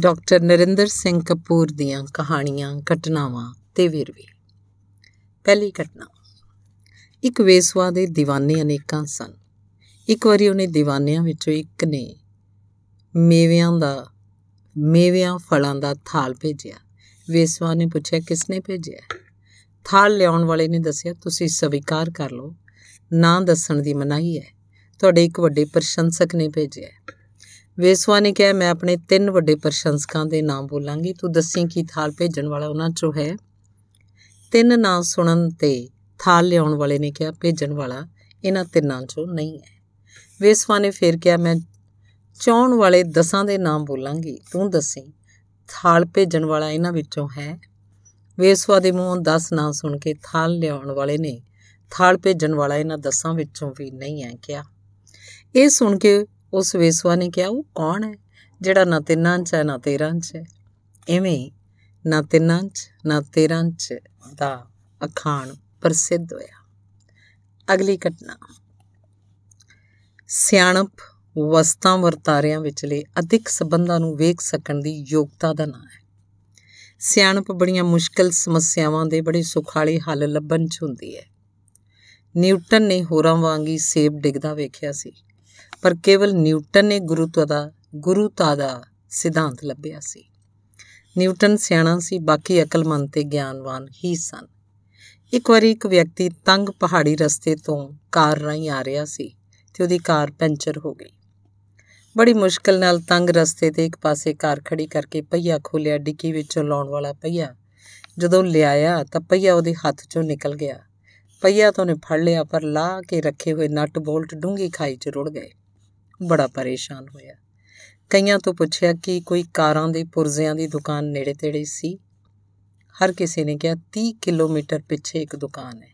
Doctor Narendra Singh Kapoor ਦੀਆਂ ਕਹਾਣੀਆਂ, ਘਟਨਾਵਾਂ ਤੇ ਵੇਰਵੇ। ਪਹਿਲੀ ਘਟਨਾ। ਇੱਕ ਵੇਸਵਾ ਦੇ دیਵਾਨੇ ਅਨੇਕਾਂ ਸਨ। ਇੱਕ ਵਾਰੀ ਉਹਨੇ دیਵਾਨਿਆਂ ਵਿੱਚੋਂ ਇੱਕ ਨੇ ਮੇਵਿਆਂ ਦਾ, ਮੇਵਿਆਂ ਫਲਾਂ ਦਾ ਥਾਲ ਭੇਜਿਆ। ਵੇਸਵਾ ਨੇ ਪੁੱਛਿਆ ਕਿਸ ਨੇ ਭੇਜਿਆ? ਥਾਲ ਲਿਆਉਣ ਵਾਲੇ ਨੇ ਦੱਸਿਆ, ਤੁਸੀਂ ਸਵੀਕਾਰ ਕਰ ਲਓ। ਨਾ ਦੱਸਣ ਦੀ ਮਨਾਹੀ ਹੈ। ਤੁਹਾਡੇ ਇੱਕ ਵੱਡੇ ਪ੍ਰਸ਼ੰਸਕ ਨੇ ਭੇਜਿਆ ਵੇਸਵਾ ਨੇ ਕਿਹਾ, ਮੈਂ ਆਪਣੇ ਤਿੰਨ ਵੱਡੇ ਪ੍ਰਸ਼ੰਸਕਾਂ ਦੇ ਨਾਮ ਬੋਲਾਂਗੀ। ਤੂੰ ਦੱਸੀ ਕੀ ਥਾਲ ਭੇਜਣ ਵਾਲਾ ਉਹਨਾਂ ਚੋਂ ਹੈ? ਤਿੰਨ ਨਾਂ ਸੁਣਨ ਤੇ ਥਾਲ ਲਿਆਉਣ ਵਾਲੇ ਨੇ ਕਿਹਾ, ਭੇਜਣ ਵਾਲਾ ਇਹਨਾਂ ਤਿੰਨਾਂ ਚੋਂ ਨਹੀਂ ਹੈ। ਵੇਸਵਾ ਨੇ ਫੇਰ ਕਿਹਾ, ਮੈਂ ਚਾਉਣ ਵਾਲੇ ਦਸਾਂ ਦੇ ਨਾਮ ਬੋਲਾਂਗੀ। ਤੂੰ ਦੱਸੀ, ਥਾਲ ਭੇਜਣ ਵਾਲਾ ਇਹਨਾਂ ਵਿੱਚੋਂ ਹੈ? ਵੇਸਵਾ ਦੇ ਮੂੰਹੋਂ 10 ਨਾਂ ਸੁਣ ਕੇ ਥਾਲ ਲਿਆਉਣ ਵਾਲੇ ਨੇ ਥਾਲ ਭੇਜਣ ਵਾਲਾ ਇਹਨਾਂ ਦਸਾਂ ਵਿੱਚੋਂ ਵੀ ਨਹੀਂ ਹੈ ਕਿਹਾ। ਇਹ ਸੁਣ ਕੇ ਉਸ ਵੇਸਵਾ ਨੇ ਕਿਹਾ, ਉਹ ਕੌਣ ਹੈ? ਜਿਹੜਾ ਨਾ ਤਿੰਨਾਂ 'ਚ ਹੈ, ਨਾ ਤੇਰਾਂ 'ਚ ਹੈ। ਐਵੇਂ ਨਾ ਤਿੰਨਾਂ 'ਚ, ਨਾ ਤੇਰਾਂ 'ਚ ਦਾ ਅਖਾਣ ਪ੍ਰਸਿੱਧ ਹੋਇਆ। ਅਗਲੀ ਘਟਨਾ। ਸਿਆਣਪ ਵਸਤਾਂ ਵਰਤਾਰਿਆਂ ਵਿਚਲੇ ਅਧਿਕ ਸਬੰਧਾਂ ਨੂੰ ਵੇਖ ਸਕਣ ਦੀ ਯੋਗਤਾ ਦਾ ਨਾਮ ਹੈ। ਸਿਆਣਪ ਬੜੀਆਂ ਮੁਸ਼ਕਲ ਸਮੱਸਿਆਵਾਂ ਦੇ ਬੜੇ ਸੁਖਾਲੇ ਹੱਲ ਲੱਭਣ 'ਚ ਹੁੰਦੀ ਹੈ। ਨਿਊਟਨ ਨੇ ਹੋਰਾਂ ਵਾਂਗੀ ਸੇਬ ਡਿੱਗਦਾ ਵੇਖਿਆ ਸੀ। ਪਰ ਕੇਵਲ ਨਿਊਟਨ ਨੇ ਗੁਰੂਤਾ ਦਾ ਗੁਰੂਤਾ ਦਾ ਸਿਧਾਂਤ ਲੱਭਿਆ ਸੀ। ਨਿਊਟਨ ਸਿਆਣਾ ਸੀ, ਬਾਕੀ ਅਕਲਮੰਦ ਤੇ ਗਿਆਨਵਾਨ ਹੀ ਸਨ। ਇੱਕ ਵਾਰੀ ਇੱਕ ਵਿਅਕਤੀ ਤੰਗ ਪਹਾੜੀ ਰਸਤੇ ਤੋਂ ਕਾਰ ਰਾਹੀਂ ਆ ਰਿਹਾ ਸੀ ਤੇ ਉਹਦੀ ਕਾਰ ਪੈਂਚਰ ਹੋ ਗਈ। ਬੜੀ ਮੁਸ਼ਕਲ ਨਾਲ ਤੰਗ ਰਸਤੇ ਤੇ ਇੱਕ ਪਾਸੇ ਕਾਰ ਖੜੀ ਕਰਕੇ ਪਹੀਆ ਖੋਲਿਆ ਡਿੱਕੀ ਵਿੱਚੋਂ ਲਾਉਣ ਵਾਲਾ ਪਹੀਆ। ਜਦੋਂ ਲਿਆਇਆ ਤਾਂ ਪਹੀਆ ਉਹਦੇ ਹੱਥ ਚੋਂ ਨਿਕਲ ਗਿਆ। ਪਹੀਆ ਤਾਂ ਉਹਨੇ ਫੜ ਲਿਆ, ਪਰ ਲਾ ਕੇ ਰੱਖੇ ਹੋਏ ਨਟ ਬੋਲਟ ਡੂੰਗੀ ਖਾਈ 'ਚ ਰੁੜ ਗਏ। ਬੜਾ ਪਰੇਸ਼ਾਨ ਹੋਇਆ। ਕਈਆਂ ਤੋਂ ਪੁੱਛਿਆ ਕਿ ਕੋਈ ਕਾਰਾਂ ਦੇ ਪੁਰਜ਼ਿਆਂ ਦੀ ਦੁਕਾਨ ਨੇੜੇ ਤੇੜੇ ਸੀ? ਹਰ ਕਿਸੇ ਨੇ ਕਿਹਾ 30 ਕਿਲੋਮੀਟਰ ਪਿੱਛੇ ਇੱਕ ਦੁਕਾਨ ਹੈ।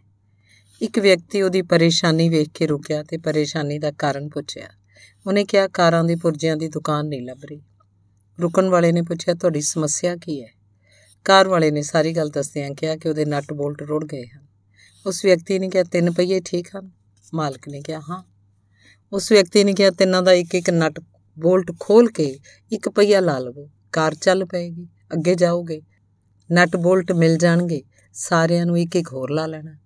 ਇੱਕ ਵਿਅਕਤੀ ਉਹਦੀ ਪਰੇਸ਼ਾਨੀ ਵੇਖ ਕੇ ਰੁਕਿਆ ਤੇ ਪਰੇਸ਼ਾਨੀ ਦਾ ਕਾਰਨ ਪੁੱਛਿਆ। ਉਹਨੇ ਕਿਹਾ, ਕਾਰਾਂ ਦੇ ਪੁਰਜ਼ਿਆਂ ਦੀ ਦੁਕਾਨ ਨਹੀਂ ਲੱਭ ਰਹੀ। ਰੁਕਣ ਵਾਲੇ ਨੇ ਪੁੱਛਿਆ, ਤੁਹਾਡੀ ਸਮੱਸਿਆ ਕੀ ਹੈ? ਕਾਰ ਵਾਲੇ ਨੇ ਸਾਰੀ ਗੱਲ ਦੱਸਦਿਆਂ ਕਿਹਾ ਕਿ ਉਹਦੇ ਨਟ ਬੋਲਟ ਰੁੜ ਗਏ ਹਨ। ਉਸ ਵਿਅਕਤੀ ਨੇ ਕਿਹਾ, ਤਿੰਨ ਪਹੀਏ ਠੀਕ ਹਨ? ਮਾਲਕ ਨੇ ਕਿਹਾ, ਹਾਂ। ਉਸ ਵਿਅਕਤੀ ਨੇ ਕਿਹਾ, ਤਿੰਨਾਂ ਦਾ ਇੱਕ ਇੱਕ ਨਟ ਬੋਲਟ ਖੋਲ ਕੇ ਇੱਕ ਪਹੀਆ ਲਾ ਲਵੋ। ਕਾਰ ਚੱਲ ਪਏਗੀ, ਅੱਗੇ ਜਾਓਗੇ। ਨਟ ਬੋਲਟ ਮਿਲ ਜਾਣਗੇ। ਸਾਰਿਆਂ ਨੂੰ ਇੱਕ ਇੱਕ ਹੋਰ ਲਾ ਲੈਣਾ।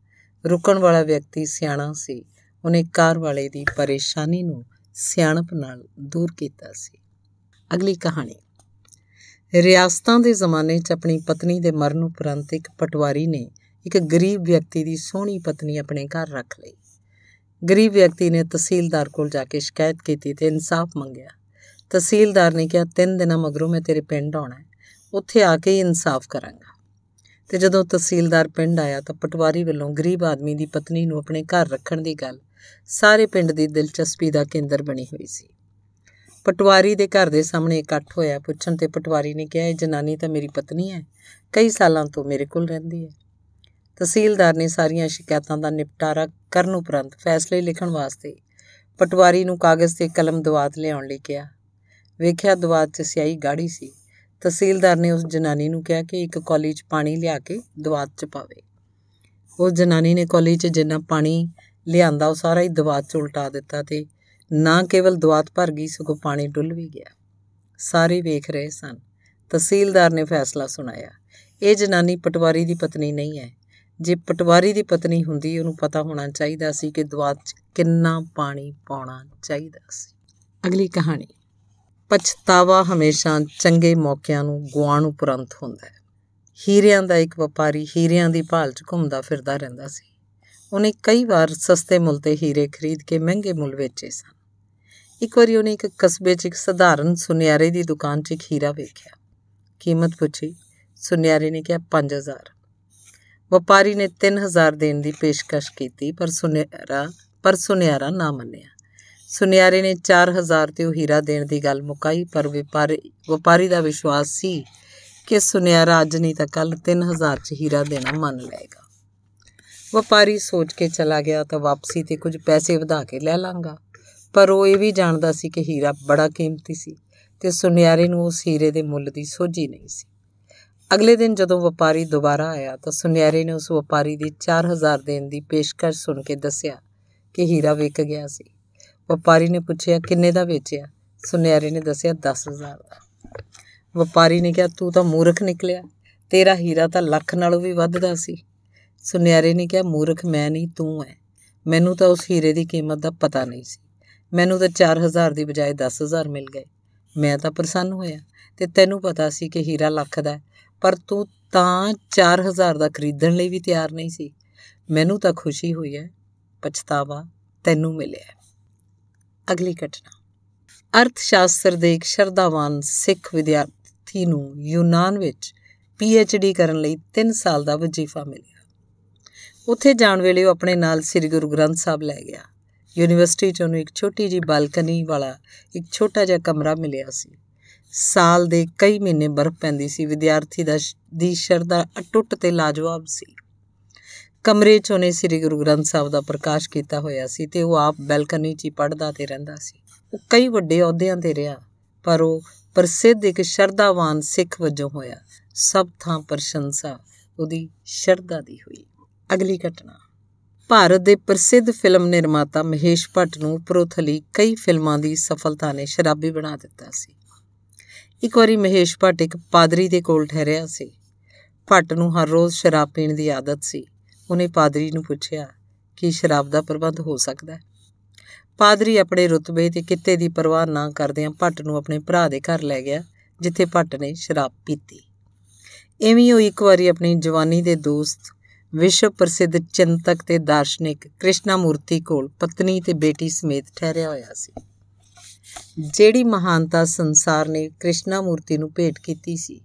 ਰੁਕਣ ਵਾਲਾ ਵਿਅਕਤੀ ਸਿਆਣਾ ਸੀ। ਉਹਨੇ ਕਾਰ ਵਾਲੇ ਦੀ ਪਰੇਸ਼ਾਨੀ ਨੂੰ ਸਿਆਣਪ ਨਾਲ ਦੂਰ ਕੀਤਾ ਸੀ। ਅਗਲੀ ਕਹਾਣੀ। ਰਿਆਸਤਾਂ ਦੇ ਜ਼ਮਾਨੇ 'ਚ ਆਪਣੀ ਪਤਨੀ ਦੇ ਮਰਨ ਉਪਰੰਤ ਇੱਕ ਪਟਵਾਰੀ ਨੇ ਇੱਕ ਗਰੀਬ ਵਿਅਕਤੀ ਦੀ ਸੋਹਣੀ ਪਤਨੀ ਆਪਣੇ ਘਰ ਰੱਖ ਲਈ। ਗਰੀਬ ਵਿਅਕਤੀ ਨੇ ਤਹਿਸੀਲਦਾਰ ਕੋਲ ਜਾ ਕੇ ਸ਼ਿਕਾਇਤ ਕੀਤੀ ਤੇ ਇਨਸਾਫ ਮੰਗਿਆ। ਤਹਿਸੀਲਦਾਰ ਨੇ ਕਿਹਾ, ਤਿੰਨ ਦਿਨਾਂ ਮਗਰੋਂ ਮੈਂ ਤੇਰੇ ਪਿੰਡ ਆਉਣਾ ਹੈ। ਉੱਥੇ ਆ ਕੇ ਹੀ ਇਨਸਾਫ ਕਰਾਂਗਾ। ਤੇ ਜਦੋਂ ਤਹਿਸੀਲਦਾਰ ਪਿੰਡ ਆਇਆ ਤਾਂ ਪਟਵਾਰੀ ਵੱਲੋਂ ਗਰੀਬ ਆਦਮੀ ਦੀ ਪਤਨੀ ਨੂੰ ਆਪਣੇ ਘਰ ਰੱਖਣ ਦੀ ਗੱਲ ਸਾਰੇ ਪਿੰਡ ਦੀ ਦਿਲਚਸਪੀ ਦਾ ਕੇਂਦਰ ਬਣੀ ਹੋਈ ਸੀ। ਪਟਵਾਰੀ ਦੇ ਘਰ ਦੇ ਸਾਹਮਣੇ ਇਕੱਠ ਹੋਇਆ ਪੁੱਛਣ ਤੇ ਪਟਵਾਰੀ ਨੇ ਕਿਹਾ, ਇਹ ਜਨਾਨੀ ਤਾਂ ਮੇਰੀ ਪਤਨੀ ਹੈ। ਕਈ ਸਾਲਾਂ ਤੋਂ ਮੇਰੇ ਕੋਲ ਰਹਿੰਦੀ ਹੈ। ਤਹਿਸੀਲਦਾਰ ਨੇ ਸਾਰੀਆਂ ਸ਼ਿਕਾਇਤਾਂ ਦਾ ਨਿਪਟਾਰਾ ਕਰਨ ਉਪਰੰਤ ਫੈਸਲੇ ਲਿਖਣ ਵਾਸਤੇ ਪਟਵਾਰੀ ਨੂੰ ਕਾਗਜ਼ ਤੇ ਕਲਮ ਦਵਾਤ ਲਿਆਉਣ ਲਈ ਕਿਹਾ। ਵੇਖਿਆ ਦਵਾਤ 'ਚ ਸਿਆਹੀ ਗਾੜੀ ਸੀ। ਤਹਿਸੀਲਦਾਰ ਨੇ ਉਸ ਜਨਾਨੀ ਨੂੰ ਕਿਹਾ ਕਿ ਇੱਕ ਕੌਲੀ 'ਚ ਪਾਣੀ ਲਿਆ ਕੇ ਦਵਾਤ 'ਚ ਪਾਵੇ। ਉਸ ਜਨਾਨੀ ਨੇ ਕੌਲੀ 'ਚ ਜਿੰਨਾ ਪਾਣੀ ਲਿਆਂਦਾ ਉਹ ਸਾਰਾ ਹੀ ਦਵਾਤ 'ਚ ਉਲਟਾ ਦਿੱਤਾ ਤੇ ਨਾ ਕੇਵਲ ਦਵਾਤ ਭਰ ਗਈ, ਸਗੋਂ ਪਾਣੀ ਡੁੱਲ ਵੀ ਗਿਆ। ਸਾਰੇ ਵੇਖ ਰਹੇ ਸਨ। ਤਹਿਸੀਲਦਾਰ ਨੇ ਫੈਸਲਾ ਸੁਣਾਇਆ। ਇਹ ਜਨਾਨੀ ਪਟਵਾਰੀ ਦੀ ਪਤਨੀ ਨਹੀਂ ਹੈ। ਜੇ ਪਟਵਾਰੀ ਦੀ ਪਤਨੀ ਹੁੰਦੀ, ਉਹਨੂੰ ਪਤਾ ਹੋਣਾ ਚਾਹੀਦਾ ਸੀ ਕਿ ਦਵਾਤ 'ਚ ਕਿੰਨਾ ਪਾਣੀ ਪਾਉਣਾ ਚਾਹੀਦਾ ਸੀ। ਅਗਲੀ ਕਹਾਣੀ। ਪਛਤਾਵਾ ਹਮੇਸ਼ਾ ਚੰਗੇ ਮੌਕਿਆਂ ਨੂੰ ਗੁਆਉਣ ਉਪਰੰਤ ਹੁੰਦਾ ਹੈ। ਹੀਰਿਆਂ ਦਾ ਇੱਕ ਵਪਾਰੀ ਹੀਰਿਆਂ ਦੀ ਭਾਲ 'ਚ ਘੁੰਮਦਾ ਫਿਰਦਾ ਰਹਿੰਦਾ ਸੀ। ਉਹਨੇ ਕਈ ਵਾਰ ਸਸਤੇ ਮੁੱਲ ਤੇ ਹੀਰੇ ਖਰੀਦ ਕੇ ਮਹਿੰਗੇ ਮੁੱਲ ਵੇਚੇ ਸਨ। ਇੱਕ ਵਾਰੀ ਉਹਨੇ ਇੱਕ ਕਸਬੇ 'ਚ ਇੱਕ ਸਧਾਰਨ ਸੁਨਿਆਰੇ ਦੀ ਦੁਕਾਨ 'ਚ ਇੱਕ ਹੀਰਾ ਵੇਖਿਆ। ਕੀਮਤ ਪੁੱਛੀ। ਸੁਨਿਆਰੇ ਨੇ ਕਿਹਾ 5000 ਵਪਾਰੀ ਨੇ 3000 ਦੇਣ ਦੀ ਪੇਸ਼ਕਸ਼ ਕੀਤੀ, ਪਰ ਸੁਨਿਆਰਾ ਪਰ ਸੁਨਿਆਰਾ ਨਾ ਮੰਨਿਆ। ਸੁਨਿਆਰੇ ਨੇ 4000 ਤੇ ਉਹ ਹੀਰਾ ਦੇਣ ਦੀ ਗੱਲ ਮੁਕਾਈ, ਪਰ ਵਪਾਰੀ ਵਪਾਰੀ ਦਾ ਵਿਸ਼ਵਾਸ ਸੀ ਕਿ ਸੁਨਿਆਰਾ ਅੱਜ ਨਹੀਂ ਤਾਂ ਕੱਲ 3000 ਚ ਹੀਰਾ ਦੇਣਾ ਮੰਨ ਲਏਗਾ। ਵਪਾਰੀ ਸੋਚ ਕੇ ਚਲਾ ਗਿਆ ਤਾਂ ਵਾਪਸੀ ਤੇ ਕੁਝ ਪੈਸੇ ਵਧਾ ਕੇ ਲੈ ਲਾਂਗਾ। ਪਰ ਉਹ ਇਹ ਵੀ ਜਾਣਦਾ ਸੀ ਕਿ ਹੀਰਾ ਬੜਾ ਕੀਮਤੀ ਸੀ ਤੇ ਸੁਨਿਆਰੇ ਨੂੰ ਉਸ ਹੀਰੇ ਦੇ ਮੁੱਲ ਦੀ ਸੋਝੀ ਨਹੀਂ ਸੀ। ਅਗਲੇ ਦਿਨ ਜਦੋਂ ਵਪਾਰੀ ਦੁਬਾਰਾ ਆਇਆ ਤਾਂ ਸੁਨਿਆਰੇ ਨੇ ਉਸ ਵਪਾਰੀ ਦੀ 4000 ਦੇਣ ਦੀ ਪੇਸ਼ਕਸ਼ ਸੁਣ ਕੇ ਦੱਸਿਆ ਕਿ ਹੀਰਾ ਵਿਕ ਗਿਆ ਸੀ। ਵਪਾਰੀ ਨੇ ਪੁੱਛਿਆ, ਕਿੰਨੇ ਦਾ ਵੇਚਿਆ? ਸੁਨਿਆਰੇ ਨੇ ਦੱਸਿਆ 10000 ਦਾ। ਵਪਾਰੀ ਨੇ ਕਿਹਾ, ਤੂੰ ਤਾਂ ਮੂਰਖ ਨਿਕਲਿਆ। ਤੇਰਾ ਹੀਰਾ ਤਾਂ ਲੱਖ ਨਾਲੋਂ ਵੀ ਵੱਧਦਾ ਸੀ। ਸੁਨਿਆਰੇ ਨੇ ਕਿਹਾ, ਮੂਰਖ ਮੈਂ ਨਹੀਂ, ਤੂੰ ਹੈ ਮੈਨੂੰ ਤਾਂ ਉਸ ਹੀਰੇ ਦੀ ਕੀਮਤ ਦਾ ਪਤਾ ਨਹੀਂ ਸੀ। ਮੈਨੂੰ ਤਾਂ 4000 ਦੀ ਬਜਾਏ 10000 ਮਿਲ ਗਏ। ਮੈਂ ਤਾਂ ਪ੍ਰਸੰਨ ਹੋਇਆ ਤੇ ਤੈਨੂੰ ਪਤਾ ਸੀ ਕਿ ਹੀਰਾ ਲੱਖ ਦਾ ਪਰ ਤੂੰ ਤਾਂ 4000 ਦਾ ਖਰੀਦਣ ਲਈ ਵੀ ਤਿਆਰ ਨਹੀਂ ਸੀ। ਮੈਨੂੰ ਤਾਂ ਖੁਸ਼ੀ ਹੋਈ ਹੈ, ਪਛਤਾਵਾ ਤੈਨੂੰ ਮਿਲਿਆ ਅਗਲੀ ਘਟਨਾ। ਅਰਥ ਸ਼ਾਸਤਰ ਦੇ ਇੱਕ ਸ਼ਰਧਾਵਾਨ ਸਿੱਖ ਵਿਦਿਆਰਥੀ ਨੂੰ ਯੂਨਾਨ ਵਿੱਚ ਡੀ ਕਰਨ ਲਈ 3 ਸਾਲ ਦਾ ਵਜ਼ੀਫਾ ਮਿਲਿਆ। ਉੱਥੇ ਜਾਣ ਵੇਲੇ ਉਹ ਆਪਣੇ ਨਾਲ ਸ੍ਰੀ ਗੁਰੂ ਗ੍ਰੰਥ ਸਾਹਿਬ ਲੈ ਗਿਆ। ਯੂਨੀਵਰਸਿਟੀ 'ਚ ਉਹਨੂੰ ਇੱਕ ਛੋਟੀ ਜੀ ਬਾਲਕਨੀ ਵਾਲਾ ਇੱਕ ਛੋਟਾ ਜਿਹਾ ਕਮਰਾ ਮਿਲਿਆ ਸੀ। ਸਾਲ ਦੇ ਕਈ ਮਹੀਨੇ ਬਰਫ਼ ਪੈਂਦੀ ਸੀ। ਵਿਦਿਆਰਥੀ ਦਾ ਦੀ ਸ਼ਰਧਾ ਅਟੁੱਟ ਤੇ ਲਾਜਵਾਬ ਸੀ। ਕਮਰੇ 'ਚ ਉਹਨੇ ਸ੍ਰੀ ਗੁਰੂ ਗ੍ਰੰਥ ਸਾਹਿਬ ਦਾ ਪ੍ਰਕਾਸ਼ ਕੀਤਾ ਹੋਇਆ ਸੀ ਤੇ ਉਹ ਆਪ ਬਾਲਕਨੀ 'ਚ ਹੀ ਪੜਦਾ ਤੇ ਰਹਿੰਦਾ ਸੀ। ਉਹ ਕਈ ਵੱਡੇ ਅਹੁਦਿਆਂ ਤੇ ਰਿਹਾ, ਪਰ ਉਹ ਪ੍ਰਸਿੱਧ ਇੱਕ ਸ਼ਰਧਾਵਾਨ ਸਿੱਖ ਵਜੋਂ ਹੋਇਆ। ਸਭ ਥਾਂ ਪ੍ਰਸ਼ੰਸਾ, ਉਹਦੀ ਸ਼ਰਧਾ ਦੀ ਹੋਈ। ਅਗਲੀ ਘਟਨਾ। ਭਾਰਤ ਦੇ ਪ੍ਰਸਿੱਧ ਫਿਲਮ ਨਿਰਮਾਤਾ ਮਹੇਸ਼ ਭੱਟ ਨੂੰ ਪ੍ਰੋਥਲੀ ਕਈ ਫਿਲਮਾਂ ਦੀ ਸਫਲਤਾ ਨੇ ਸ਼ਰਾਬੀ ਬਣਾ ਦਿੱਤਾ ਸੀ। ਇੱਕ ਵਾਰੀ ਮਹੇਸ਼ ਭੱਟ ਇੱਕ ਪਾਦਰੀ ਦੇ ਕੋਲ ਠਹਿਰਿਆ ਸੀ। ਭੱਟ ਨੂੰ ਹਰ ਰੋਜ਼ ਸ਼ਰਾਬ ਪੀਣ ਦੀ ਆਦਤ ਸੀ। ਉਹਨੇ ਪਾਦਰੀ ਨੂੰ ਪੁੱਛਿਆ ਕਿ ਸ਼ਰਾਬ ਦਾ ਪ੍ਰਬੰਧ ਹੋ ਸਕਦਾ ਹੈ। ਪਾਦਰੀ ਆਪਣੇ ਰੁਤਬੇ ਤੇ ਕਿੱਤੇ ਦੀ ਪਰਵਾਹ ਨਾ ਕਰਦਿਆਂ ਭੱਟ ਨੂੰ ਆਪਣੇ ਭਰਾ ਦੇ ਘਰ ਲੈ ਗਿਆ, ਜਿੱਥੇ ਭੱਟ ਨੇ ਸ਼ਰਾਬ ਪੀਤੀ। ਐਵੇਂ ਉਹ ਇੱਕ ਵਾਰੀ ਆਪਣੀ ਜਵਾਨੀ ਦੇ ਦੋਸਤ, ਵਿਸ਼ਵ ਪ੍ਰਸਿੱਧ ਚਿੰਤਕ ਤੇ ਦਾਰਸ਼ਨਿਕ ਕ੍ਰਿਸ਼ਨਾ ਮੂਰਤੀ ਕੋਲ ਪਤਨੀ ਤੇ ਬੇਟੀ ਸਮੇਤ ਠਹਿਰਿਆ ਹੋਇਆ ਸੀ। ਜਿਹੜੀ ਮਹਾਨਤਾ ਸੰਸਾਰ ਨੇ ਕ੍ਰਿਸ਼ਨਾ ਮੂਰਤੀ ਨੂੰ ਭੇਟ ਕੀਤੀ ਸੀ,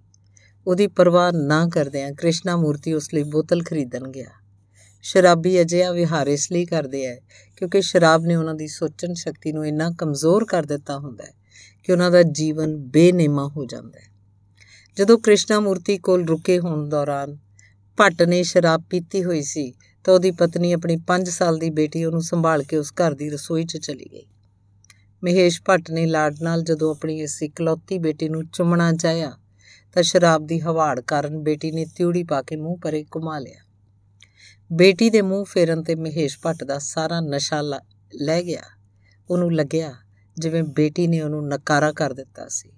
ਉਹਦੀ ਪਰਵਾਹ ਨਾ ਕਰਦਿਆਂ ਕ੍ਰਿਸ਼ਨਾ ਮੂਰਤੀ ਉਸ ਲਈ ਬੋਤਲ ਖਰੀਦਣ ਗਿਆ। ਸ਼ਰਾਬੀ ਅਜਿਹਾ ਵਿਹਾਰ ਇਸ ਲਈ ਕਰਦੇ ਐ ਕਿਉਂਕਿ ਸ਼ਰਾਬ ਨੇ ਉਹਨਾਂ ਦੀ ਸੋਚਣ ਸ਼ਕਤੀ ਨੂੰ ਇੰਨਾ ਕਮਜ਼ੋਰ ਕਰ ਦਿੱਤਾ ਹੁੰਦਾ ਹੈ ਕਿ ਉਹਨਾਂ ਦਾ ਜੀਵਨ ਬੇਨਿਮਾ ਹੋ ਜਾਂਦਾ ਹੈ। ਜਦੋਂ ਕ੍ਰਿਸ਼ਨਾ ਮੂਰਤੀ ਕੋਲ ਰੁਕੇ ਹੋਣ ਦੌਰਾਨ ਭੱਟ ਨੇ ਸ਼ਰਾਬ ਪੀਤੀ ਹੋਈ ਸੀ, ਤਾਂ ਉਹਦੀ ਪਤਨੀ ਆਪਣੀ 5 ਸਾਲ ਦੀ ਬੇਟੀ ਉਹਨੂੰ ਸੰਭਾਲ ਕੇ ਉਸ ਘਰ ਦੀ ਰਸੋਈ 'ਚ ਚਲੀ ਗਈ। ਮਹੇਸ਼ ਭੱਟ ਨੇ ਲਾਡ ਨਾਲ ਜਦੋਂ ਆਪਣੀ ਇਸ ਇਕਲੌਤੀ ਬੇਟੀ ਨੂੰ ਚੁੰਮਣਾ ਚਾਹਿਆ ਤਾਂ ਸ਼ਰਾਬ ਦੀ ਹਵਾੜ ਕਾਰਨ ਬੇਟੀ ਨੇ ਤਿਉੜੀ ਪਾ ਕੇ ਮੂੰਹ ਪਰੇ ਘੁਮਾ ਲਿਆ। ਬੇਟੀ ਦੇ ਮੂੰਹ ਫੇਰਨ ਤੇ ਮਹੇਸ਼ ਭੱਟ ਦਾ ਸਾਰਾ ਨਸ਼ਾ ਲੈ ਗਿਆ। ਉਹਨੂੰ ਲੱਗਿਆ ਜਿਵੇਂ ਬੇਟੀ ਨੇ ਉਹਨੂੰ ਨਕਾਰਾ ਕਰ ਦਿੱਤਾ ਸੀ।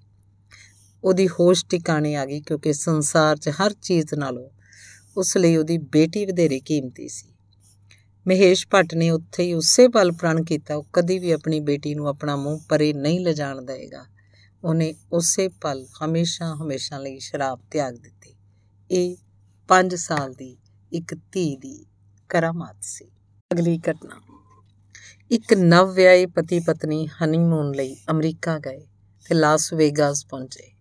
ਉਹਦੀ ਹੋਸ਼ ਟਿਕਾਣੇ ਆ ਗਈ ਕਿਉਂਕਿ ਸੰਸਾਰ 'ਚ ਹਰ ਚੀਜ਼ ਨਾਲੋਂ ਉਸ ਲਈ ਉਹਦੀ ਬੇਟੀ ਵਧੇਰੇ ਕੀਮਤੀ ਸੀ। ਮਹੇਸ਼ ਭੱਟ ਨੇ ਉੱਥੇ ਹੀ ਉਸੇ ਪਲ ਪ੍ਰਣ ਕੀਤਾ। ਉਹ ਕਦੀ ਵੀ ਆਪਣੀ ਬੇਟੀ ਨੂੰ ਆਪਣਾ ਮੂੰਹ ਪਰੇ ਨਹੀਂ ਲਿਜਾਣ ਦੇਗਾ ਉਹਨੇ ਉਸੇ ਪਲ ਹਮੇਸ਼ਾ ਹਮੇਸ਼ਾ ਲਈ ਸ਼ਰਾਬ ਤਿਆਗ ਦਿੱਤੀ। ਇਹ 5 ਸਾਲ ਦੀ ਇੱਕ ਧੀ ਦੀ ਕਰਾਮਾਤ ਸੀ। ਅਗਲੀ ਘਟਨਾ। ਇੱਕ ਨਵ ਵਿਆਹੇ ਪਤੀ ਪਤਨੀ ਹਨੀਮੂਨ ਲਈ ਅਮਰੀਕਾ ਗਏ ਤੇ ਲਾਸ ਵੇਗਾਸ ਪਹੁੰਚੇ,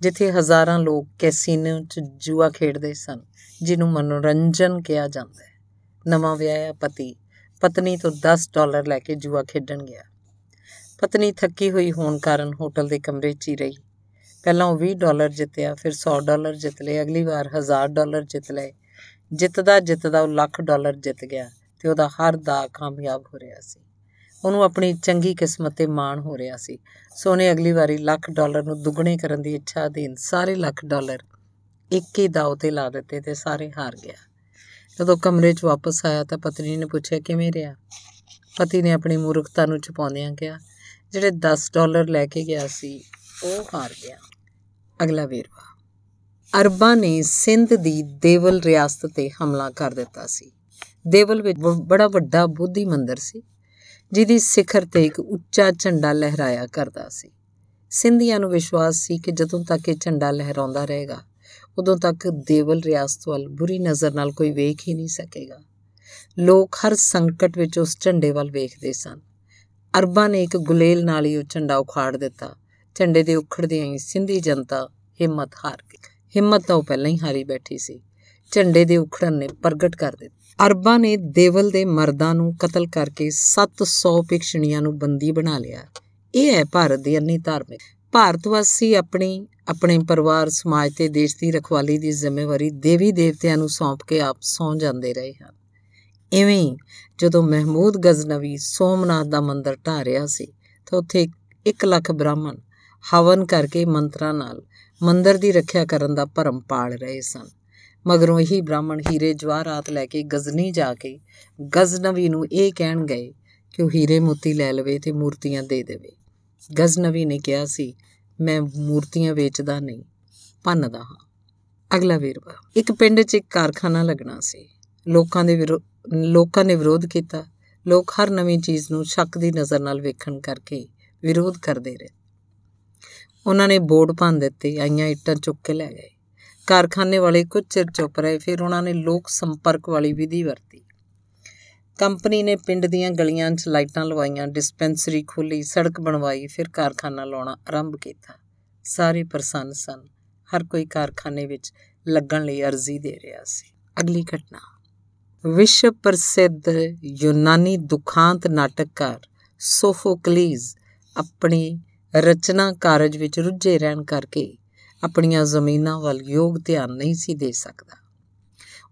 ਜਿੱਥੇ ਹਜ਼ਾਰਾਂ ਲੋਕ ਕੈਸੀਨੋ 'ਚ ਜੂਆ ਖੇਡਦੇ ਸਨ, ਜਿਹਨੂੰ ਮਨੋਰੰਜਨ ਕਿਹਾ ਜਾਂਦਾ ਹੈ। ਨਵਾਂ ਵਿਆਹਿਆ ਪਤੀ, ਪਤਨੀ ਤੋਂ 10 ਡਾਲਰ ਲੈ ਕੇ ਜੂਆ ਖੇਡਣ ਗਿਆ। ਪਤਨੀ ਥੱਕੀ ਹੋਈ ਹੋਣ ਕਾਰਨ ਹੋਟਲ ਦੇ ਕਮਰੇ 'ਚ ਹੀ ਰਹੀ। ਪਹਿਲਾਂ ਉਹ 20 ਡਾਲਰ ਜਿੱਤਿਆ, ਫਿਰ 100 ਡਾਲਰ ਜਿੱਤ ਲਏ, ਅਗਲੀ ਵਾਰ 1000 ਡਾਲਰ ਜਿੱਤ ਲਏ। ਜਿੱਤਦਾ ਜਿੱਤਦਾ ਉਹ ਲੱਖ ਡਾਲਰ ਜਿੱਤ ਗਿਆ ਤੇ ਉਹਦਾ ਹਰ ਦਾ ਕਾਮਯਾਬ ਹੋ ਰਿਹਾ ਸੀ। ਉਹਨੂੰ ਆਪਣੀ ਚੰਗੀ ਕਿਸਮਤ ਤੇ ਮਾਣ ਹੋ ਰਿਹਾ ਸੀ। ਸੋ ਉਹਨੇ ਅਗਲੀ ਵਾਰੀ ਲੱਖ ਡਾਲਰ ਨੂੰ ਦੁੱਗਣੇ ਕਰਨ ਦੀ ਇੱਛਾ ਅਧੀਨ ਸਾਰੇ ਲੱਖ ਡਾਲਰ ਇੱਕ ਹੀ ਦਾਅ ਤੇ ਲਾ ਦਿੱਤੇ ਤੇ ਸਾਰੇ ਹਾਰ ਗਿਆ। ਜਦੋਂ ਕਮਰੇ 'ਚ ਵਾਪਸ ਆਇਆ ਤਾਂ ਪਤਨੀ ਨੇ ਪੁੱਛਿਆ, ਕਿਵੇਂ ਰਿਹਾ? ਪਤੀ ਨੇ ਆਪਣੀ ਮੂਰਖਤਾ ਨੂੰ ਛੁਪਾਉਂਦਿਆਂ ਕਿਹਾ, ਜਿਹੜੇ 10 ਡਾਲਰ ਲੈ ਕੇ ਗਿਆ ਸੀ, ਉਹ ਹਾਰ ਗਿਆ। ਅਗਲਾ ਵੇਰਵਾ। ਅਰਬਾਂ ਨੇ ਸਿੰਧ ਦੀ ਦੇਵਲ ਰਿਆਸਤ ਤੇ ਹਮਲਾ ਕਰ ਦਿੱਤਾ ਸੀ। ਦੇਵਲ ਵਿੱਚ ਬੜਾ ਵੱਡਾ ਬੁੱਧੀ ਮੰਦਰ ਸੀ, ਜਿਹਦੀ ਸਿਖਰ ਤੇ ਇੱਕ ਉੱਚਾ ਝੰਡਾ ਲਹਿਰਾਇਆ ਕਰਦਾ ਸੀ। ਸਿੰਧੀਆਂ ਨੂੰ ਵਿਸ਼ਵਾਸ ਸੀ ਕਿ ਜਦੋਂ ਤੱਕ ਇਹ ਝੰਡਾ ਲਹਿਰਾਉਂਦਾ ਰਹੇਗਾ ਉਦੋਂ ਤੱਕ ਦੇਵਲ ਰਿਆਸਤ ਵੱਲ ਬੁਰੀ ਨਜ਼ਰ ਨਾਲ ਕੋਈ ਵੇਖ ਹੀ ਨਹੀਂ ਸਕੇਗਾ। ਲੋਕ ਹਰ ਸੰਕਟ ਵਿੱਚ ਉਸ ਝੰਡੇ ਵੱਲ ਵੇਖਦੇ ਸਨ। ਅਰਬਾਂ ਨੇ ਇੱਕ ਗੁਲੇਲ ਨਾਲ ਹੀ ਉਹ ਝੰਡਾ ਉਖਾੜ ਦਿੱਤਾ। ਝੰਡੇ ਦੇ ਉਖੜਦਿਆਂ ਹੀ ਸਿੰਧੀ ਜਨਤਾ ਹਿੰਮਤ ਹਾਰ ਗਈ। ਹਿੰਮਤ ਤਾਂ ਉਹ ਪਹਿਲਾਂ ਹੀ ਹਾਰੀ ਬੈਠੀ ਸੀ। ਝੰਡੇ ਦੇ ਉਖੜਨ ਨੇ ਪ੍ਰਗਟ ਕਰ ਦਿੱਤਾ। ਅਰਬਾਂ ਨੇ ਦੇਵਲ ਦੇ ਮਰਦਾਂ ਨੂੰ ਕਤਲ ਕਰਕੇ 700 ਪਿਕਸ਼ਣੀਆਂ ਨੂੰ ਬੰਦੀ ਬਣਾ ਲਿਆ। ਇਹ ਹੈ ਭਾਰਤ ਦੀ ਅੰਨੀ ਧਾਰਮਿਕ। ਭਾਰਤ ਵਾਸੀ ਆਪਣੀ ਆਪਣੇ ਪਰਿਵਾਰ, ਸਮਾਜ ਤੇ ਦੇਸ਼ ਦੀ ਰਖਵਾਲੀ ਦੀ ਜ਼ਿੰਮੇਵਾਰੀ ਦੇਵੀ ਦੇਵਤਿਆਂ ਨੂੰ ਸੌਂਪ ਕੇ ਆਪ ਸੌਂ ਜਾਂਦੇ ਰਹੇ ਹਨ। ਐਵੇਂ ਜਦੋਂ ਮਹਿਮੂਦ ਗਜ਼ਨਵੀ ਸੋਮਨਾਥ ਦਾ ਮੰਦਰ ਢਾ ਰਿਹਾ ਸੀ, ਤਾਂ ਉੱਥੇ 1 ਲੱਖ ਬ੍ਰਾਹਮਣ ਹਵਨ ਕਰਕੇ ਮੰਤਰਾਂ ਨਾਲ ਮੰਦਰ ਦੀ ਰੱਖਿਆ ਕਰਨ ਦਾ ਭਰਮ ਪਾਲ ਰਹੇ ਸਨ। ਮਗਰੋਂ ਇਹੀ ਬ੍ਰਾਹਮਣ ਹੀਰੇ ਜਵਾਹਰਾਤ ਲੈ ਕੇ ਗਜ਼ਨੀ ਜਾ ਕੇ ਗਜ਼ਨਵੀ ਨੂੰ ਇਹ ਕਹਿਣ ਗਏ ਕਿ ਉਹ ਹੀਰੇ ਮੋਤੀ ਲੈ ਲਵੇ ਤੇ ਮੂਰਤੀਆਂ ਦੇ ਦੇਵੇ। ਗਜ਼ਨਵੀ ਨੇ ਕਿਹਾ ਸੀ ਮੈਂ ਮੂਰਤੀਆਂ ਵੇਚਦਾ ਨਹੀਂ, ਭੰਨਦਾ ਹਾਂ। ਅਗਲਾ ਵੇਰਵਾ, ਇੱਕ ਪਿੰਡ 'ਚ ਇੱਕ ਕਾਰਖਾਨਾ ਲੱਗਣਾ ਸੀ। ਲੋਕਾਂ ਦੇ ਲੋਕਾਂ ਨੇ ਵਿਰੋਧ ਕੀਤਾ। ਲੋਕ ਹਰ ਨਵੀਂ ਚੀਜ਼ ਨੂੰ ਸ਼ੱਕ ਦੀ ਨਜ਼ਰ ਨਾਲ ਵੇਖਣ ਕਰਕੇ ਵਿਰੋਧ ਕਰਦੇ ਰਹੇ। ਉਹਨਾਂ ਨੇ ਬੋਰਡ ਭੰਨ ਦਿੱਤੇ, ਆਈਆਂ ਇੱਟਾਂ ਚੁੱਕ ਕੇ ਲੈ ਗਏ। ਕਾਰਖਾਨੇ ਵਾਲੇ ਕੁਝ ਚਿਰ ਚੁੱਪ ਰਹੇ, ਫਿਰ ਉਹਨਾਂ ਨੇ ਲੋਕ ਸੰਪਰਕ ਵਾਲੀ ਵਿਧੀ ਵਰਤੀ। ਕੰਪਨੀ ਨੇ ਪਿੰਡ ਦੀਆਂ ਗਲੀਆਂ 'ਚ ਲਾਈਟਾਂ ਲਵਾਈਆਂ, ਡਿਸਪੈਂਸਰੀ ਖੋਲੀ ਸੜਕ ਬਣਵਾਈ, ਫਿਰ ਕਾਰਖਾਨਾ ਲਾਉਣਾ ਆਰੰਭ ਕੀਤਾ। ਸਾਰੇ ਪ੍ਰਸੰਨ ਸਨ। ਹਰ ਕੋਈ ਕਾਰਖਾਨੇ ਵਿੱਚ ਲੱਗਣ ਲਈ ਅਰਜ਼ੀ ਦੇ ਰਿਹਾ ਸੀ। ਅਗਲੀ ਘਟਨਾ। ਵਿਸ਼ਵ ਪ੍ਰਸਿੱਧ ਯੂਨਾਨੀ ਦੁਖਾਂਤ ਨਾਟਕਕਾਰ ਸੋਫੋਕਲੀਜ਼ ਆਪਣੀ ਰਚਨਾ ਕਾਰਜ ਵਿੱਚ ਰੁੱਝੇ ਰਹਿਣ ਕਰਕੇ ਆਪਣੀਆਂ ਜ਼ਮੀਨਾਂ ਵੱਲ ਯੋਗ ਧਿਆਨ ਨਹੀਂ ਸੀ ਦੇ ਸਕਦਾ।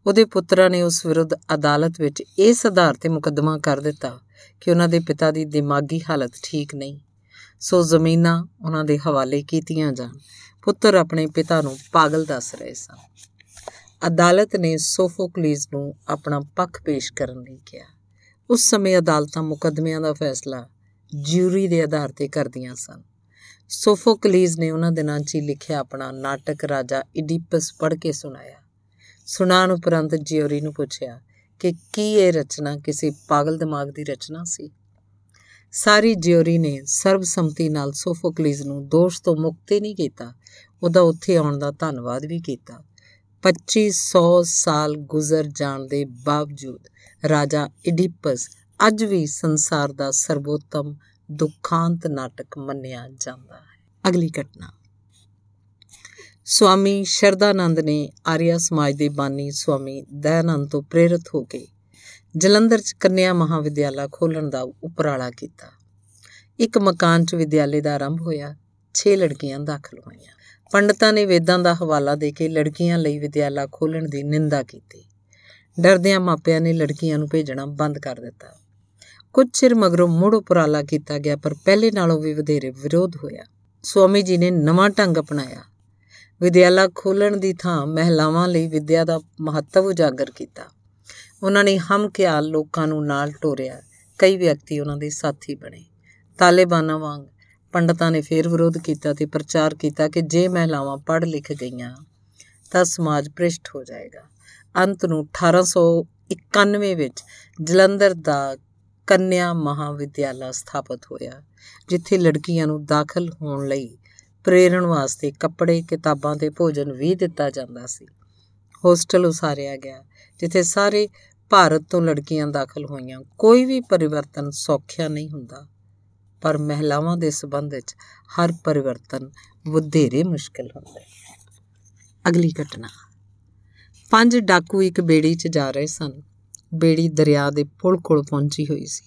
ਉਹਦੇ ਪੁੱਤਰਾਂ ਨੇ ਉਸ ਵਿਰੁੱਧ ਅਦਾਲਤ ਵਿੱਚ ਇਸ ਆਧਾਰ ਤੇ ਮੁਕੱਦਮਾ ਕਰ ਦਿੱਤਾ ਕਿ ਉਹਨਾਂ ਦੇ ਪਿਤਾ ਦੀ ਦਿਮਾਗੀ ਹਾਲਤ ਠੀਕ ਨਹੀਂ। ਸੋ ਜ਼ਮੀਨਾਂ ਉਹਨਾਂ ਦੇ ਹਵਾਲੇ ਕੀਤੀਆਂ ਜਾਣ। ਪੁੱਤਰ ਆਪਣੇ ਪਿਤਾ ਨੂੰ ਪਾਗਲ ਦੱਸ ਰਹੇ ਸਨ। ਅਦਾਲਤ ਨੇ ਸੋਫੋਕਲੀਜ਼ ਨੂੰ ਆਪਣਾ ਪੱਖ ਪੇਸ਼ ਕਰਨ ਲਈ ਕਿਹਾ। ਉਸ ਸਮੇਂ ਅਦਾਲਤਾਂ ਮੁਕੱਦਮਿਆਂ ਦਾ ਫੈਸਲਾ ਜਿਊਰੀ ਦੇ ਆਧਾਰ ਤੇ ਕਰਦੀਆਂ ਸਨ। ਸੋਫੋਕਲੀਜ਼ ਨੇ ਉਹਨਾਂ ਦਿਨਾਂ 'ਚ ਹੀ ਲਿਖਿਆ ਆਪਣਾ ਨਾਟਕ ਰਾਜਾ ਇਡੀਪਸ ਪੜ੍ਹ ਕੇ ਸੁਣਾਇਆ। ਸੁਣਾਉਣ ਉਪਰੰਤ ਜਿਊਰੀ ਨੂੰ ਪੁੱਛਿਆ ਕਿ ਕੀ ਇਹ ਰਚਨਾ ਕਿਸੇ ਪਾਗਲ ਦਿਮਾਗ ਦੀ ਰਚਨਾ ਸੀ? ਸਾਰੀ ਜਿਊਰੀ ਨੇ ਸਰਬਸੰਮਤੀ ਨਾਲ ਸੋਫੋਕਲੀਜ਼ ਨੂੰ ਦੋਸ਼ ਤੋਂ ਮੁਕਤ ਨਹੀਂ ਕੀਤਾ। ਉਹਦਾ ਉੱਥੇ ਆਉਣ ਦਾ ਧੰਨਵਾਦ ਵੀ ਕੀਤਾ। 2500 ਸਾਲ ਗੁਜ਼ਰ ਜਾਣ ਦੇ ਬਾਵਜੂਦ ਰਾਜਾ ਇਡੀਪਸ ਅੱਜ ਵੀ ਸੰਸਾਰ ਦਾ ਸਰਵੋਤਮ ਦੁਖਾਂਤ ਨਾਟਕ ਮੰਨਿਆ ਜਾਂਦਾ ਹੈ। ਅਗਲੀ ਘਟਨਾ। ਸਵਾਮੀ ਸ਼ਰਦਾਨੰਦ ਨੇ ਆਰੀਆ ਸਮਾਜ ਦੇ ਬਾਨੀ ਸਵਾਮੀ ਦਇਆਨੰਦ ਤੋਂ ਪ੍ਰੇਰਿਤ ਹੋ ਕੇ ਜਲੰਧਰ 'ਚ ਕੰਨਿਆ ਮਹਾਵਿਦਿਆਲਾ ਖੋਲਣ ਦਾ ਉਪਰਾਲਾ ਕੀਤਾ। ਇੱਕ ਮਕਾਨ 'ਚ ਵਿਦਿਆਲੇ ਦਾ ਆਰੰਭ ਹੋਇਆ 6 ਲੜਕੀਆਂ ਦਾਖਲ ਹੋਈਆਂ। ਪੰਡਤਾਂ ਨੇ ਵੇਦਾਂ ਦਾ ਹਵਾਲਾ ਦੇ ਕੇ ਲੜਕੀਆਂ ਲਈ ਵਿਦਿਆਲਾ ਖੋਲਣ ਦੀ ਨਿੰਦਾ ਕੀਤੀ। ਡਰਦਿਆਂ ਮਾਪਿਆਂ ਨੇ ਲੜਕੀਆਂ ਨੂੰ ਭੇਜਣਾ ਬੰਦ ਕਰ ਦਿੱਤਾ। ਕੁਝ ਚਿਰ ਮਗਰੋਂ ਮੁੜ ਉਪਰਾਲਾ ਕੀਤਾ ਗਿਆ, ਪਰ ਪਹਿਲੇ ਨਾਲੋਂ ਵੀ ਵਧੇਰੇ ਵਿਰੋਧ ਹੋਇਆ। ਸਵਾਮੀ ਜੀ ਨੇ ਨਵਾਂ ਢੰਗ ਅਪਣਾਇਆ। ਵਿਦਿਆਲਾ ਖੋਲਣ ਦੀ ਥਾਂ ਮਹਿਲਾਵਾਂ ਲਈ ਵਿਦਿਆ ਦਾ ਮਹੱਤਵ ਉਜਾਗਰ ਕੀਤਾ। ਉਹਨਾਂ ਨੇ ਹਮ ਖਿਆਲ ਲੋਕਾਂ ਨੂੰ ਨਾਲ ਟੋਰਿਆ। ਕਈ ਵਿਅਕਤੀ ਉਹਨਾਂ ਦੇ ਸਾਥੀ ਬਣੇ। ਤਾਲਿਬਾਨਾਂ ਵਾਂਗ ਪੰਡਤਾਂ ਨੇ ਫੇਰ ਵਿਰੋਧ ਕੀਤਾ ਤੇ ਪ੍ਰਚਾਰ ਕੀਤਾ ਕਿ ਜੇ ਮਹਿਲਾਵਾਂ ਪੜ੍ਹ ਲਿਖ ਗਈਆਂ ਤਾਂ ਸਮਾਜ ਭ੍ਰਿਸ਼ਟ ਹੋ ਜਾਏਗਾ। ਅੰਤ ਨੂੰ 1891 ਵਿੱਚ ਜਲੰਧਰ ਦਾ ਕੰਨਿਆ ਮਹਾਵਿਦਿਆਲਾ ਸਥਾਪਿਤ ਹੋਇਆ, ਜਿੱਥੇ ਲੜਕੀਆਂ ਨੂੰ ਦਾਖਲ ਹੋਣ ਲਈ ਪ੍ਰੇਰਣ ਵਾਸਤੇ ਕੱਪੜੇ, ਕਿਤਾਬਾਂ ਤੇ ਭੋਜਨ ਵੀ ਦਿੱਤਾ ਜਾਂਦਾ ਸੀ। ਹੋਸਟਲ ਉਸਾਰਿਆ ਗਿਆ, ਜਿੱਥੇ ਸਾਰੇ ਭਾਰਤ ਤੋਂ ਲੜਕੀਆਂ ਦਾਖਲ ਹੋਈਆਂ। ਕੋਈ ਵੀ ਪਰਿਵਰਤਨ ਸੌਖਿਆ ਨਹੀਂ ਹੁੰਦਾ, ਪਰ ਮਹਿਲਾਵਾਂ ਦੇ ਸਬੰਧ ਵਿੱਚ ਹਰ ਪਰਿਵਰਤਨ ਵਧੇਰੇ ਮੁਸ਼ਕਲ ਹੁੰਦਾ ਹੈ। ਅਗਲੀ ਘਟਨਾ। ਪੰਜ ਡਾਕੂ ਇੱਕ ਬੇੜੀ 'ਚ ਜਾ ਰਹੇ ਸਨ। ਬੇੜੀ ਦਰਿਆ ਦੇ ਪੁਲ ਕੋਲ ਪਹੁੰਚੀ ਹੋਈ ਸੀ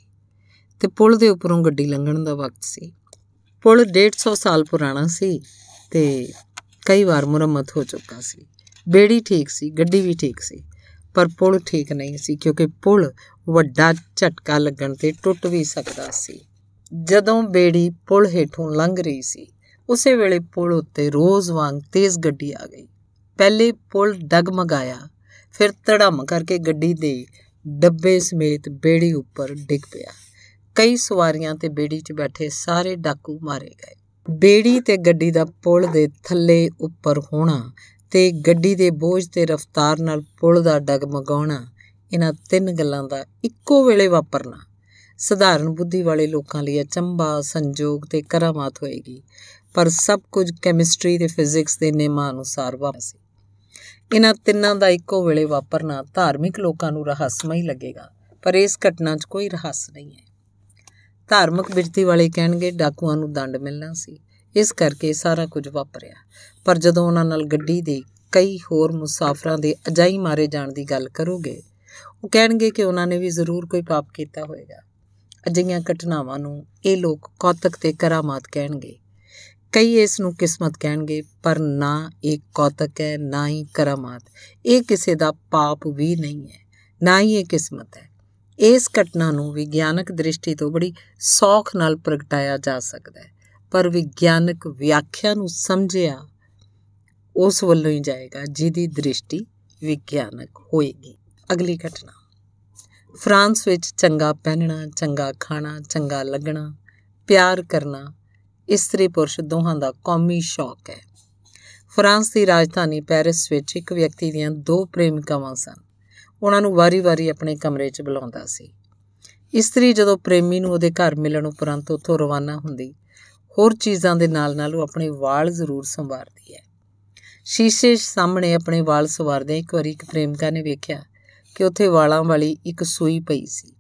ਤੇ ਪੁਲ ਦੇ ਉੱਪਰੋਂ ਗੱਡੀ ਲੰਘਣ ਦਾ ਵਕਤ ਸੀ। ਪੁਲ 150 ਸਾਲ ਪੁਰਾਣਾ ਸੀ ਤੇ ਕਈ ਵਾਰ ਮੁਰੰਮਤ ਹੋ ਚੁੱਕਾ ਸੀ। ਬੇੜੀ ਠੀਕ ਸੀ, ਗੱਡੀ ਵੀ ਠੀਕ ਸੀ, ਪਰ ਪੁਲ ਠੀਕ ਨਹੀਂ ਸੀ ਕਿਉਂਕਿ ਪੁਲ ਵੱਡਾ ਝਟਕਾ ਲੱਗਣ ਤੇ ਟੁੱਟ ਵੀ ਸਕਦਾ ਸੀ। ਜਦੋਂ ਬੇੜੀ ਪੁਲ ਹੇਠੋਂ ਲੰਘ ਰਹੀ ਸੀ, ਉਸੇ ਵੇਲੇ ਪੁਲ ਉੱਤੇ ਰੋਜ਼ ਵਾਂਗ ਤੇਜ਼ ਗੱਡੀ ਆ ਗਈ। ਪਹਿਲੇ ਪੁਲ ਡਗਮਗਾਇਆ, ਫਿਰ ਧੜਮ ਕਰਕੇ ਗੱਡੀ ਦੇ ਡੱਬੇ ਸਮੇਤ ਬੇੜੀ ਉੱਪਰ ਡਿੱਗ ਪਿਆ। ਕਈ ਸਵਾਰੀਆਂ ਤੇ ਬੇੜੀ 'ਚ ਬੈਠੇ ਸਾਰੇ ਡਾਕੂ ਮਾਰੇ ਗਏ। ਬੇੜੀ ਤੇ ਗੱਡੀ ਦਾ ਪੁਲ ਦੇ ਥੱਲੇ ਉੱਪਰ ਹੋਣਾ ਤੇ ਗੱਡੀ ਦੇ ਬੋਝ ਤੇ ਰਫ਼ਤਾਰ ਨਾਲ ਪੁਲ ਦਾ ਡਗਮਗਾਉਣਾ, ਇਹਨਾਂ ਤਿੰਨ ਗੱਲਾਂ ਦਾ ਇੱਕੋ ਵੇਲੇ ਵਾਪਰਨਾ। ਸਧਾਰਨ ਬੁੱਧੀ ਵਾਲੇ ਲੋਕਾਂ ਲਈ ਅਚੰਭਾ ਸੰਜੋਗ ਤੇ ਕਰਾਮਾਤ ਹੋਏਗੀ, ਪਰ ਸਭ ਕੁਝ ਕੈਮਿਸਟਰੀ ਤੇ ਫਿਜ਼ਿਕਸ ਦੇ ਨਿਯਮਾਂ ਅਨੁਸਾਰ ਵਾਪਰ ਸੀ। ਇਹਨਾਂ ਤਿੰਨਾਂ ਦਾ ਇੱਕੋ ਵੇਲੇ ਵਾਪਰਨਾ ਧਾਰਮਿਕ ਲੋਕਾਂ ਨੂੰ ਰਹੱਸਮਈ ਲੱਗੇਗਾ, ਪਰ ਇਸ ਘਟਨਾ 'ਚ ਕੋਈ ਰਹੱਸ ਨਹੀਂ ਹੈ। ਧਾਰਮਿਕ ਬਿਰਤੀ ਵਾਲੇ ਕਹਿਣਗੇ ਡਾਕੂਆਂ ਨੂੰ ਦੰਡ ਮਿਲਣਾ ਸੀ। ਇਸ ਕਰਕੇ ਸਾਰਾ ਕੁਝ ਵਾਪਰਿਆ। ਪਰ ਜਦੋਂ ਉਹਨਾਂ ਨਾਲ ਗੱਡੀ ਦੇ ਕਈ ਹੋਰ ਮੁਸਾਫਰਾਂ ਦੇ ਅਜਾਈ ਮਾਰੇ ਜਾਣ ਦੀ ਗੱਲ ਕਰੋਗੇ, ਉਹ ਕਹਿਣਗੇ ਕਿ ਉਹਨਾਂ ਨੇ ਵੀ ਜ਼ਰੂਰ ਕੋਈ ਪਾਪ ਕੀਤਾ ਹੋਵੇਗਾ ਅਜਿਹੀਆਂ ਘਟਨਾਵਾਂ ਨੂੰ ਇਹ ਲੋਕ ਕੌਤਕ ਤੇ ਕਰਾਮਾਤ ਕਹਿਣਗੇ। ਕਈ ਇਸ ਨੂੰ ਕਿਸਮਤ ਕਹਿਣਗੇ, ਪਰ ਨਾ ਇਹ ਕੌਤਕ ਹੈ, ਨਾ ਹੀ ਕਰਾਮਾਤ। ਇਹ ਕਿਸੇ ਦਾ ਪਾਪ ਵੀ ਨਹੀਂ ਹੈ, ਨਾ ਹੀ ਇਹ ਕਿਸਮਤ ਹੈ। ਇਸ ਘਟਨਾ ਨੂੰ ਵਿਗਿਆਨਕ ਦ੍ਰਿਸ਼ਟੀ ਤੋਂ ਬੜੀ ਸੌਖ ਨਾਲ ਪ੍ਰਗਟਾਇਆ ਜਾ ਸਕਦਾ ਹੈ। ਪਰ ਵਿਗਿਆਨਕ ਵਿਆਖਿਆ ਨੂੰ ਸਮਝਿਆ ਉਸ ਵੱਲੋਂ ਹੀ ਜਾਏਗਾ, ਜਿਹਦੀ ਦ੍ਰਿਸ਼ਟੀ ਵਿਗਿਆਨਕ ਹੋਏਗੀ। ਅਗਲੀ ਘਟਨਾ। ਫਰਾਂਸ ਵਿੱਚ ਚੰਗਾ ਪਹਿਨਣਾ, ਚੰਗਾ ਖਾਣਾ, ਚੰਗਾ ਲੱਗਣਾ, ਪਿਆਰ ਕਰਨਾ, ਇਸਤਰੀ ਪੁਰਸ਼ ਦੋਹਾਂ ਦਾ ਕੌਮੀ ਸ਼ੌਕ ਹੈ। ਫਰਾਂਸ ਦੀ ਰਾਜਧਾਨੀ ਪੈਰਿਸ ਵਿੱਚ ਇੱਕ ਵਿਅਕਤੀ ਦੀਆਂ ਦੋ ਪ੍ਰੇਮਿਕਾਵਾਂ ਸਨ। ਉਹਨਾਂ ਨੂੰ ਵਾਰੀ-ਵਾਰੀ ਆਪਣੇ ਕਮਰੇ 'ਚ ਬੁਲਾਉਂਦਾ ਸੀ। ਇਸਤਰੀ ਜਦੋਂ ਪ੍ਰੇਮੀ ਨੂੰ ਉਹਦੇ ਘਰ ਮਿਲਣ ਉਪਰੰਤ ਉੱਥੋਂ ਰਵਾਨਾ ਹੁੰਦੀ, ਹੋਰ ਚੀਜ਼ਾਂ ਦੇ ਨਾਲ-ਨਾਲ ਉਹ ਆਪਣੇ ਵਾਲ ਜ਼ਰੂਰ ਸੰਵਾਰਦੀ ਹੈ। ਸ਼ੀਸ਼ੇ ਸਾਹਮਣੇ ਆਪਣੇ ਵਾਲ ਸਵਾਰਦੇ ਇੱਕ ਵਾਰੀ ਇੱਕ ਪ੍ਰੇਮਿਕਾ ਨੇ ਵੇਖਿਆ ਕਿ ਉੱਥੇ ਵਾਲਾਂ ਵਾਲੀ ਇੱਕ ਸੂਈ ਪਈ ਸੀ।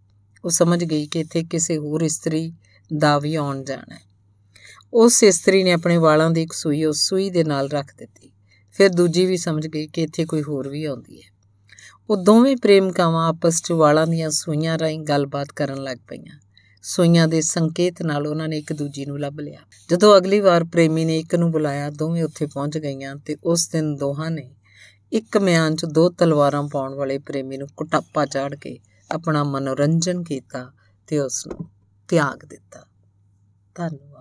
ਉਹ ਸਮਝ ਗਈ ਕਿ ਇੱਥੇ ਕਿਸੇ ਹੋਰ ਇਸਤਰੀ ਦਾ ਵੀ ਆਉਣ ਜਾਣਾ ਹੈ। ਉਸ ਇਸਤਰੀ ਨੇ ਆਪਣੇ ਵਾਲਾਂ ਦੀ ਇੱਕ ਸੂਈ ਉਸ ਸੂਈ ਦੇ ਨਾਲ ਰੱਖ ਦਿੱਤੀ। ਫਿਰ ਦੂਜੀ ਵੀ ਸਮਝ ਗਈ ਕਿ ਇੱਥੇ ਕੋਈ ਹੋਰ ਵੀ ਆਉਂਦੀ ਹੈ। ਉਹ ਦੋਵੇਂ ਪ੍ਰੇਮਿਕਾਵਾਂ ਆਪਸ 'ਚ ਵਾਲਾਂ ਦੀਆਂ ਸੂਈਆਂ ਰਾਹੀਂ ਗੱਲਬਾਤ ਕਰਨ ਲੱਗ ਪਈਆਂ। ਸੂਈਆਂ ਦੇ ਸੰਕੇਤ ਨਾਲ ਉਹਨਾਂ ਨੇ ਇੱਕ ਦੂਜੀ ਨੂੰ ਲੱਭ ਲਿਆ। ਜਦੋਂ ਅਗਲੀ ਵਾਰ ਪ੍ਰੇਮੀ ਨੇ ਇੱਕ ਨੂੰ ਬੁਲਾਇਆ, ਦੋਵੇਂ ਉੱਥੇ ਪਹੁੰਚ ਗਈਆਂ ਤੇ ਉਸ ਦਿਨ ਦੋਹਾਂ ਨੇ ਇੱਕ ਮਿਆਨ 'ਚ ਦੋ ਤਲਵਾਰਾਂ ਪਾਉਣ ਵਾਲੇ ਪ੍ਰੇਮੀ ਨੂੰ ਕੁਟਾਪਾ ਚਾੜ ਕੇ ਆਪਣਾ ਮਨੋਰੰਜਨ ਕੀਤਾ ਤੇ ਉਸ ਨੂੰ ਤਿਆਗ ਦਿੱਤਾ। ਧੰਨਵਾਦ।